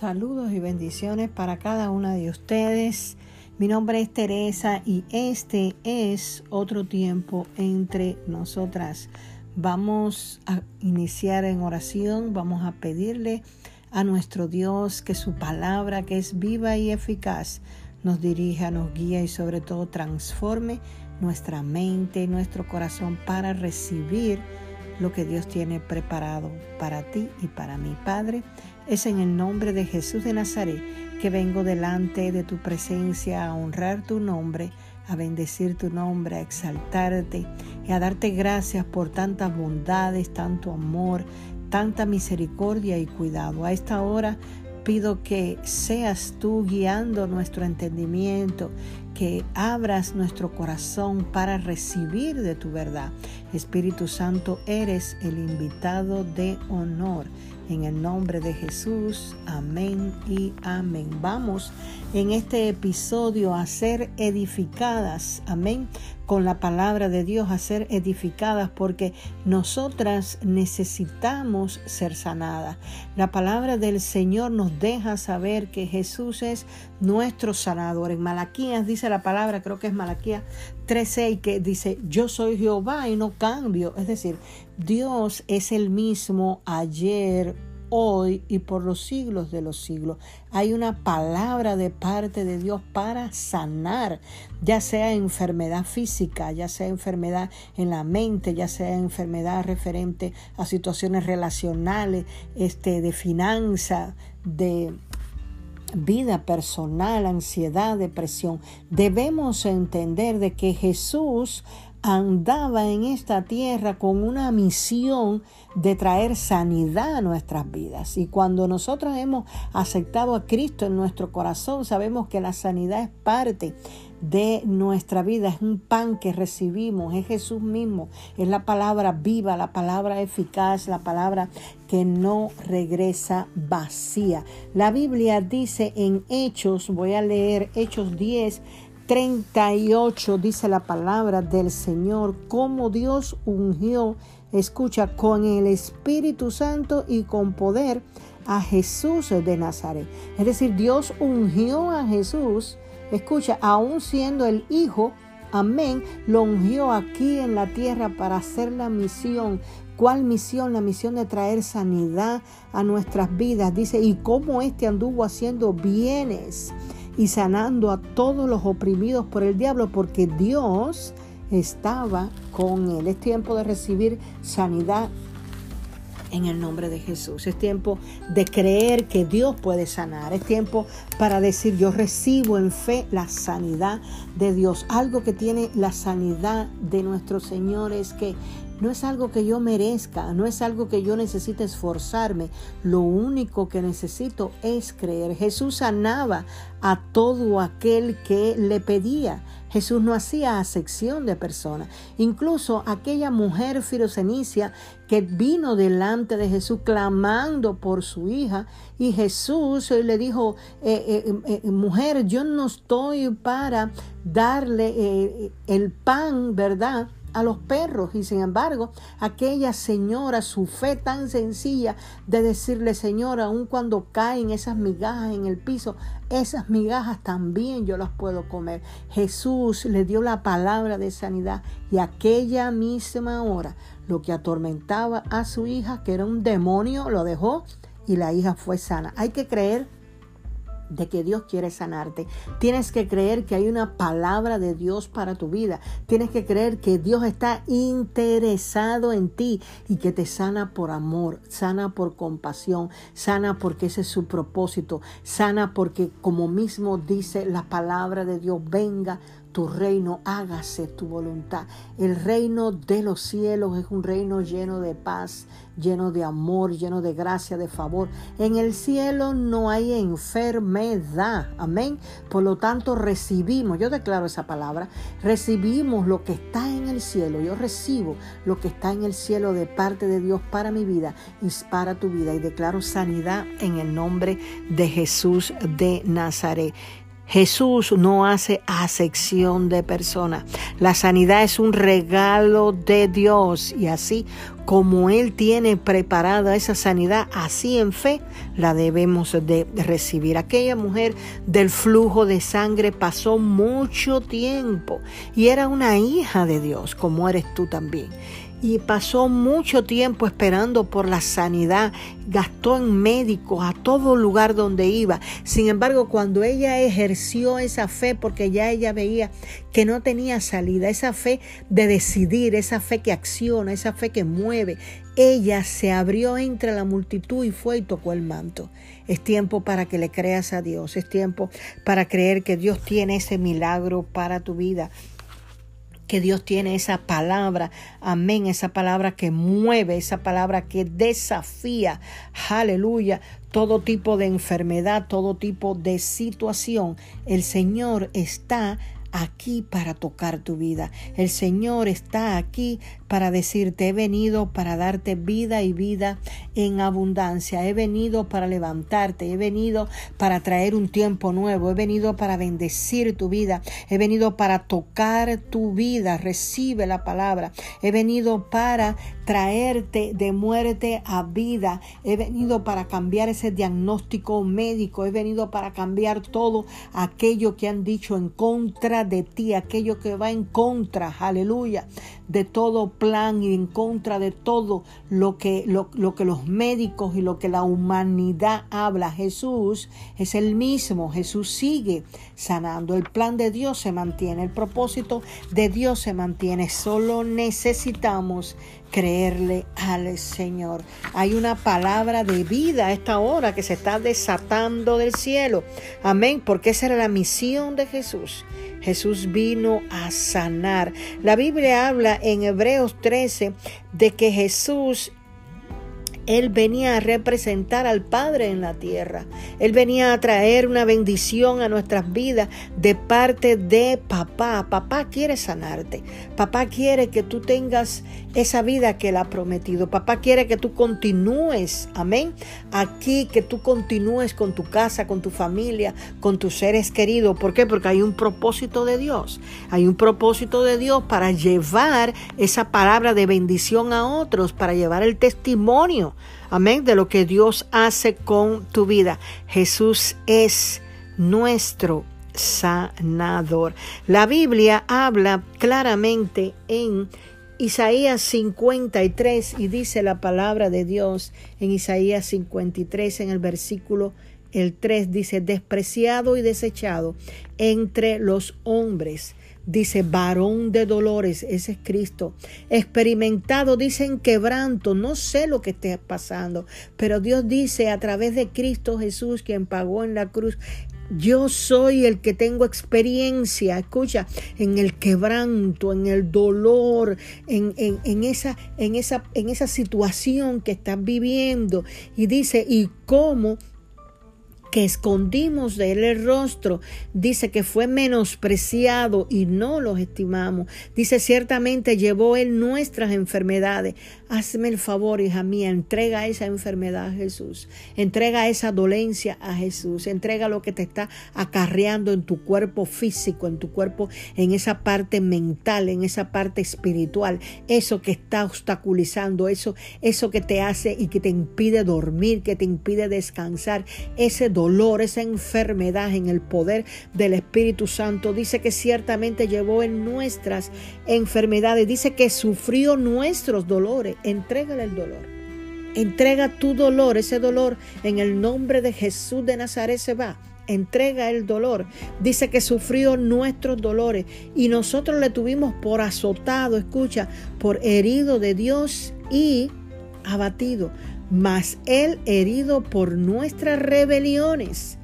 Saludos y bendiciones para cada una de ustedes. Mi nombre es Teresa y este es otro tiempo entre nosotras. Vamos a iniciar en oración, vamos a pedirle a nuestro Dios que su palabra, que es viva y eficaz, nos dirija, nos guíe y sobre todo transforme nuestra mente y nuestro corazón para recibir lo que Dios tiene preparado para ti y para mi Padre. Es en el nombre de Jesús de Nazaret que vengo delante de tu presencia a honrar tu nombre, a bendecir tu nombre, a exaltarte y a darte gracias por tantas bondades, tanto amor, tanta misericordia y cuidado. A esta hora pido que seas tú guiando nuestro entendimiento, que abras nuestro corazón para recibir de tu verdad. Espíritu Santo, eres el invitado de honor. En el nombre de Jesús, amén y amén. Vamos en este episodio a ser edificadas, amén, con la palabra de Dios, a ser edificadas porque nosotras necesitamos ser sanadas. La palabra del Señor nos deja saber que Jesús es nuestro sanador. En Malaquías dice la palabra, creo que es Malaquías 13, que dice, yo soy Jehová y no cambio. Es decir, Dios es el mismo ayer, hoy y por los siglos de los siglos. Hay una palabra de parte de Dios para sanar, ya sea enfermedad física, ya sea enfermedad en la mente, ya sea enfermedad referente a situaciones relacionales, este, de finanza, de vida personal, ansiedad, depresión. Debemos entender de que Jesús andaba en esta tierra con una misión de traer sanidad a nuestras vidas. Y cuando nosotros hemos aceptado a Cristo en nuestro corazón, sabemos que la sanidad es parte de nuestra vida, es un pan que recibimos, es Jesús mismo, es la palabra viva, la palabra eficaz, la palabra que no regresa vacía. La Biblia dice en Hechos, voy a leer Hechos 10, 38 dice la palabra del Señor, como Dios ungió, escucha, con el Espíritu Santo y con poder a Jesús de Nazaret. Es decir, Dios ungió a Jesús, escucha, aún siendo el Hijo, amén, lo ungió aquí en la tierra para hacer la misión. ¿Cuál misión? La misión de traer sanidad a nuestras vidas. Dice, y cómo éste anduvo haciendo bienes y sanando a todos los oprimidos por el diablo, porque Dios estaba con él. Es tiempo de recibir sanidad en el nombre de Jesús. Es tiempo de creer que Dios puede sanar. Es tiempo para decir yo recibo en fe la sanidad de Dios. Algo que tiene la sanidad de nuestro Señor es que no es algo que yo merezca, no es algo que yo necesite esforzarme. Lo único que necesito es creer. Jesús sanaba a todo aquel que le pedía. Jesús no hacía acepción de personas. Incluso aquella mujer firocenicia que vino delante de Jesús clamando por su hija y Jesús le dijo, eh, eh, eh, mujer, yo no estoy para darle el pan, ¿verdad? A los perros y sin embargo aquella señora, su fe tan sencilla de decirle, Señor, aun cuando caen esas migajas en el piso, esas migajas también yo las puedo comer. Jesús le dio la palabra de sanidad y aquella misma hora lo que atormentaba a su hija, que era un demonio, lo dejó y la hija fue sana. Hay que creer de que Dios quiere sanarte. Tienes que creer que hay una palabra de Dios para tu vida. Tienes que creer que Dios está interesado en ti y que te sana por amor, sana por compasión, sana porque ese es su propósito, sana porque como mismo dice la palabra de Dios, venga tu reino, hágase tu voluntad. El reino de los cielos es un reino lleno de paz, lleno de amor, lleno de gracia, de favor. En el cielo no hay enfermedad. Amén. Por lo tanto, recibimos, yo declaro esa palabra, recibimos lo que está en el cielo. Yo recibo lo que está en el cielo de parte de Dios para mi vida y para tu vida. Y declaro sanidad en el nombre de Jesús de Nazaret. Jesús no hace acepción de personas. La sanidad es un regalo de Dios y así como Él tiene preparada esa sanidad, así en fe la debemos de recibir. Aquella mujer del flujo de sangre pasó mucho tiempo y era una hija de Dios, como eres tú también y pasó mucho tiempo esperando por la sanidad, gastó en médicos a todo lugar donde iba. Sin embargo, cuando ella ejerció esa fe, porque ya ella veía que no tenía salida, esa fe de decidir, esa fe que acciona, esa fe que mueve, ella se abrió entre la multitud y fue y tocó el manto. Es tiempo para que le creas a Dios, es tiempo para creer que Dios tiene ese milagro para tu vida que Dios tiene esa palabra, amén, esa palabra que mueve, esa palabra que desafía, aleluya, todo tipo de enfermedad, todo tipo de situación. El Señor está aquí para tocar tu vida. El Señor está aquí para decirte, he venido para darte vida y vida en abundancia. He venido para levantarte. He venido para traer un tiempo nuevo. He venido para bendecir tu vida. He venido para tocar tu vida. Recibe la palabra. He venido para traerte de muerte a vida. He venido para cambiar ese diagnóstico médico. He venido para cambiar todo aquello que han dicho en contra de ti, aquello que va en contra, aleluya, de todo plan y en contra de todo lo que, lo, lo que los médicos y lo que la humanidad habla. Jesús es el mismo, Jesús sigue sanando. El plan de Dios se mantiene, el propósito de Dios se mantiene. Solo necesitamos creerle al Señor. Hay una palabra de vida a esta hora que se está desatando del cielo. Amén, porque esa era la misión de Jesús. Jesús vino a sanar. La Biblia habla en Hebreos 13 de que Jesús él venía a representar al Padre en la tierra. Él venía a traer una bendición a nuestras vidas de parte de papá. Papá quiere sanarte. Papá quiere que tú tengas esa vida que Él ha prometido. Papá quiere que tú continúes, amén, aquí, que tú continúes con tu casa, con tu familia, con tus seres queridos. ¿Por qué? Porque hay un propósito de Dios. Hay un propósito de Dios para llevar esa palabra de bendición a otros, para llevar el testimonio, amén, de lo que Dios hace con tu vida. Jesús es nuestro sanador. La Biblia habla claramente en Isaías 53 y dice la palabra de Dios en Isaías 53 en el versículo el 3 dice despreciado y desechado entre los hombres. Dice varón de dolores, ese es Cristo. Experimentado, dicen quebranto, no sé lo que esté pasando, pero Dios dice a través de Cristo Jesús, quien pagó en la cruz, yo soy el que tengo experiencia, escucha, en el quebranto, en el dolor, en, en, esa, en, esa, en esa situación que estás viviendo. Y dice, ¿y cómo que escondimos de él el rostro. Dice que fue menospreciado y no los estimamos. Dice, ciertamente llevó él nuestras enfermedades. Hazme el favor, hija mía, entrega esa enfermedad a Jesús. Entrega esa dolencia a Jesús. Entrega lo que te está acarreando en tu cuerpo físico, en tu cuerpo, en esa parte mental, en esa parte espiritual. Eso que está obstaculizando, eso, eso que te hace y que te impide dormir, que te impide descansar. Ese dolor dolor, esa enfermedad en el poder del Espíritu Santo. Dice que ciertamente llevó en nuestras enfermedades. Dice que sufrió nuestros dolores. Entrégale el dolor. Entrega tu dolor, ese dolor en el nombre de Jesús de Nazaret se va entrega el dolor. Dice que sufrió nuestros dolores y nosotros le tuvimos por azotado, escucha, por herido de Dios y abatido mas Él herido por nuestras rebeliones,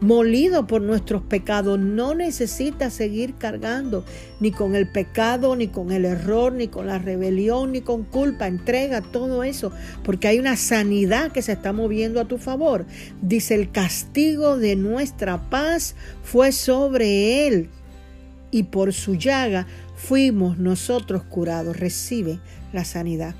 molido por nuestros pecados, no necesita seguir cargando ni con el pecado, ni con el error, ni con la rebelión, ni con culpa. Entrega todo eso, porque hay una sanidad que se está moviendo a tu favor. Dice, el castigo de nuestra paz fue sobre Él, y por su llaga fuimos nosotros curados. Recibe la sanidad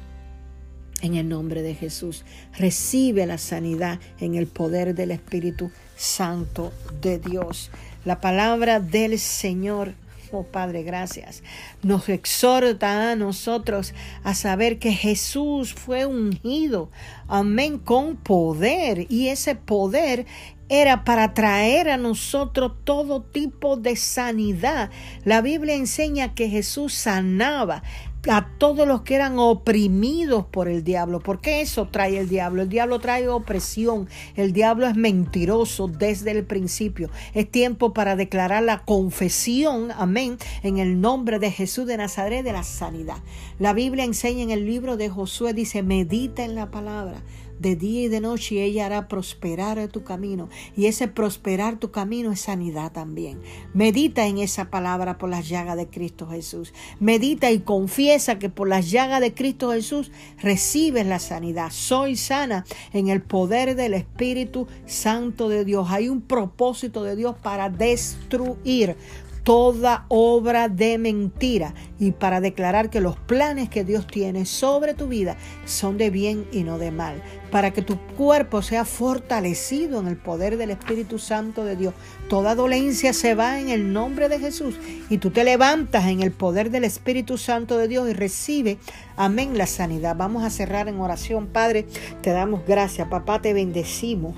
en el nombre de Jesús. Recibe la sanidad en el poder del Espíritu Santo de Dios. La palabra del Señor Oh Padre, gracias. Nos exhorta a nosotros a saber que Jesús fue ungido, amén, con poder. Y ese poder era para traer a nosotros todo tipo de sanidad. La Biblia enseña que Jesús sanaba a todos los que eran oprimidos por el diablo. porque eso trae el diablo? El diablo trae opresión. El diablo es mentiroso desde el principio. Es tiempo para declarar la confesión, amén, en el nombre de Jesús de Nazaret de la sanidad. La Biblia enseña en el libro de Josué, dice, medita en la palabra de día y de noche ella hará prosperar tu camino. Y ese prosperar tu camino es sanidad también. Medita en esa palabra por las llagas de Cristo Jesús. Medita y confiesa que por las llagas de Cristo Jesús recibes la sanidad. Soy sana en el poder del Espíritu Santo de Dios. Hay un propósito de Dios para destruir toda obra de mentira y para declarar que los planes que Dios tiene sobre tu vida son de bien y no de mal, para que tu cuerpo sea fortalecido en el poder del Espíritu Santo de Dios. Toda dolencia se va en el nombre de Jesús y tú te levantas en el poder del Espíritu Santo de Dios y recibe, amén, la sanidad. Vamos a cerrar en oración, Padre, te damos gracias, papá, te bendecimos,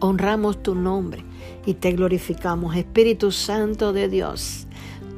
honramos tu nombre y te glorificamos. Espíritu Santo de Dios,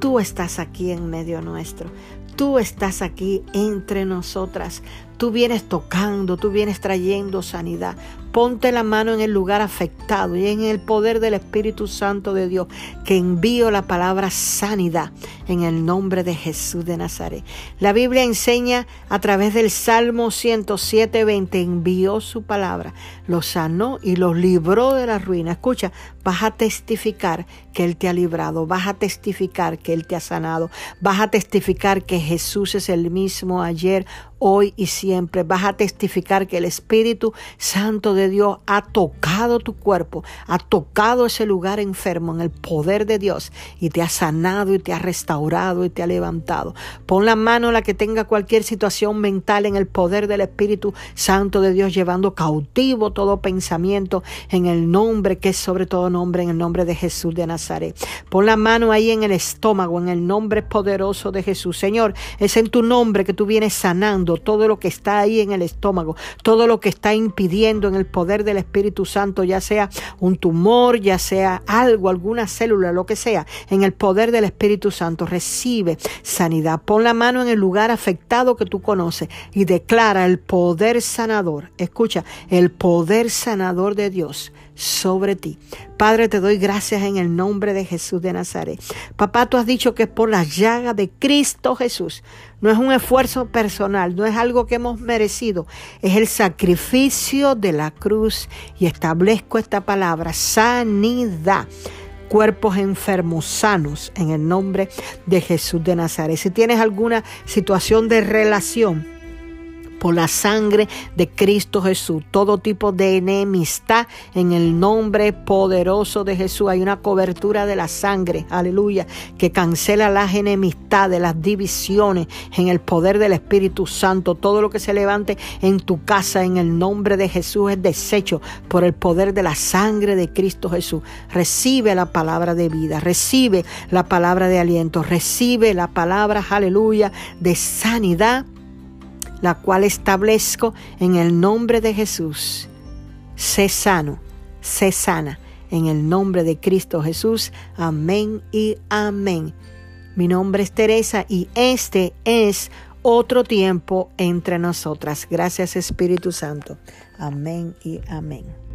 tú estás aquí en medio nuestro. Tú estás aquí entre nosotras. Tú vienes tocando, tú vienes trayendo sanidad. Ponte la mano en el lugar afectado y en el poder del Espíritu Santo de Dios, que envío la palabra sanidad en el nombre de Jesús de Nazaret. La Biblia enseña a través del Salmo 107, 20, envió su palabra, los sanó y los libró de la ruina. Escucha, vas a testificar que Él te ha librado, vas a testificar que Él te ha sanado, vas a testificar que Jesús es el mismo ayer, hoy y siempre. Vas a testificar que el Espíritu Santo de Dios ha tocado tu cuerpo, ha tocado ese lugar enfermo en el poder de Dios y te ha sanado y te ha restaurado y te ha levantado. Pon la mano a la que tenga cualquier situación mental en el poder del Espíritu Santo de Dios, llevando cautivo todo pensamiento en el nombre que es sobre todo nombre, en el nombre de Jesús de Nazaret. Pon la mano ahí en el estómago, en el nombre poderoso de Jesús. Señor, es en tu nombre que tú vienes sanando todo lo que está ahí en el estómago, todo lo que está impidiendo en el poder del Espíritu Santo, ya sea un tumor, ya sea algo, alguna célula, lo que sea, en el poder del Espíritu Santo, recibe sanidad. Pon la mano en el lugar afectado que tú conoces y declara el poder sanador. Escucha, el poder sanador de Dios sobre ti. Padre, te doy gracias en el nombre de Jesús de Nazaret. Papá, tú has dicho que es por la llaga de Cristo Jesús. No es un esfuerzo personal, no es algo que hemos merecido. Es el sacrificio de la cruz. Y establezco esta palabra, sanidad cuerpos enfermos sanos en el nombre de Jesús de Nazaret. Si tienes alguna situación de relación, por la sangre de Cristo Jesús. Todo tipo de enemistad en el nombre poderoso de Jesús. Hay una cobertura de la sangre, aleluya, que cancela las enemistades, las divisiones en el poder del Espíritu Santo. Todo lo que se levante en tu casa en el nombre de Jesús es deshecho por el poder de la sangre de Cristo Jesús. Recibe la palabra de vida, recibe la palabra de aliento, recibe la palabra, aleluya, de sanidad la cual establezco en el nombre de Jesús. Sé sano, sé sana, en el nombre de Cristo Jesús. Amén y amén. Mi nombre es Teresa y este es otro tiempo entre nosotras. Gracias Espíritu Santo. Amén y amén.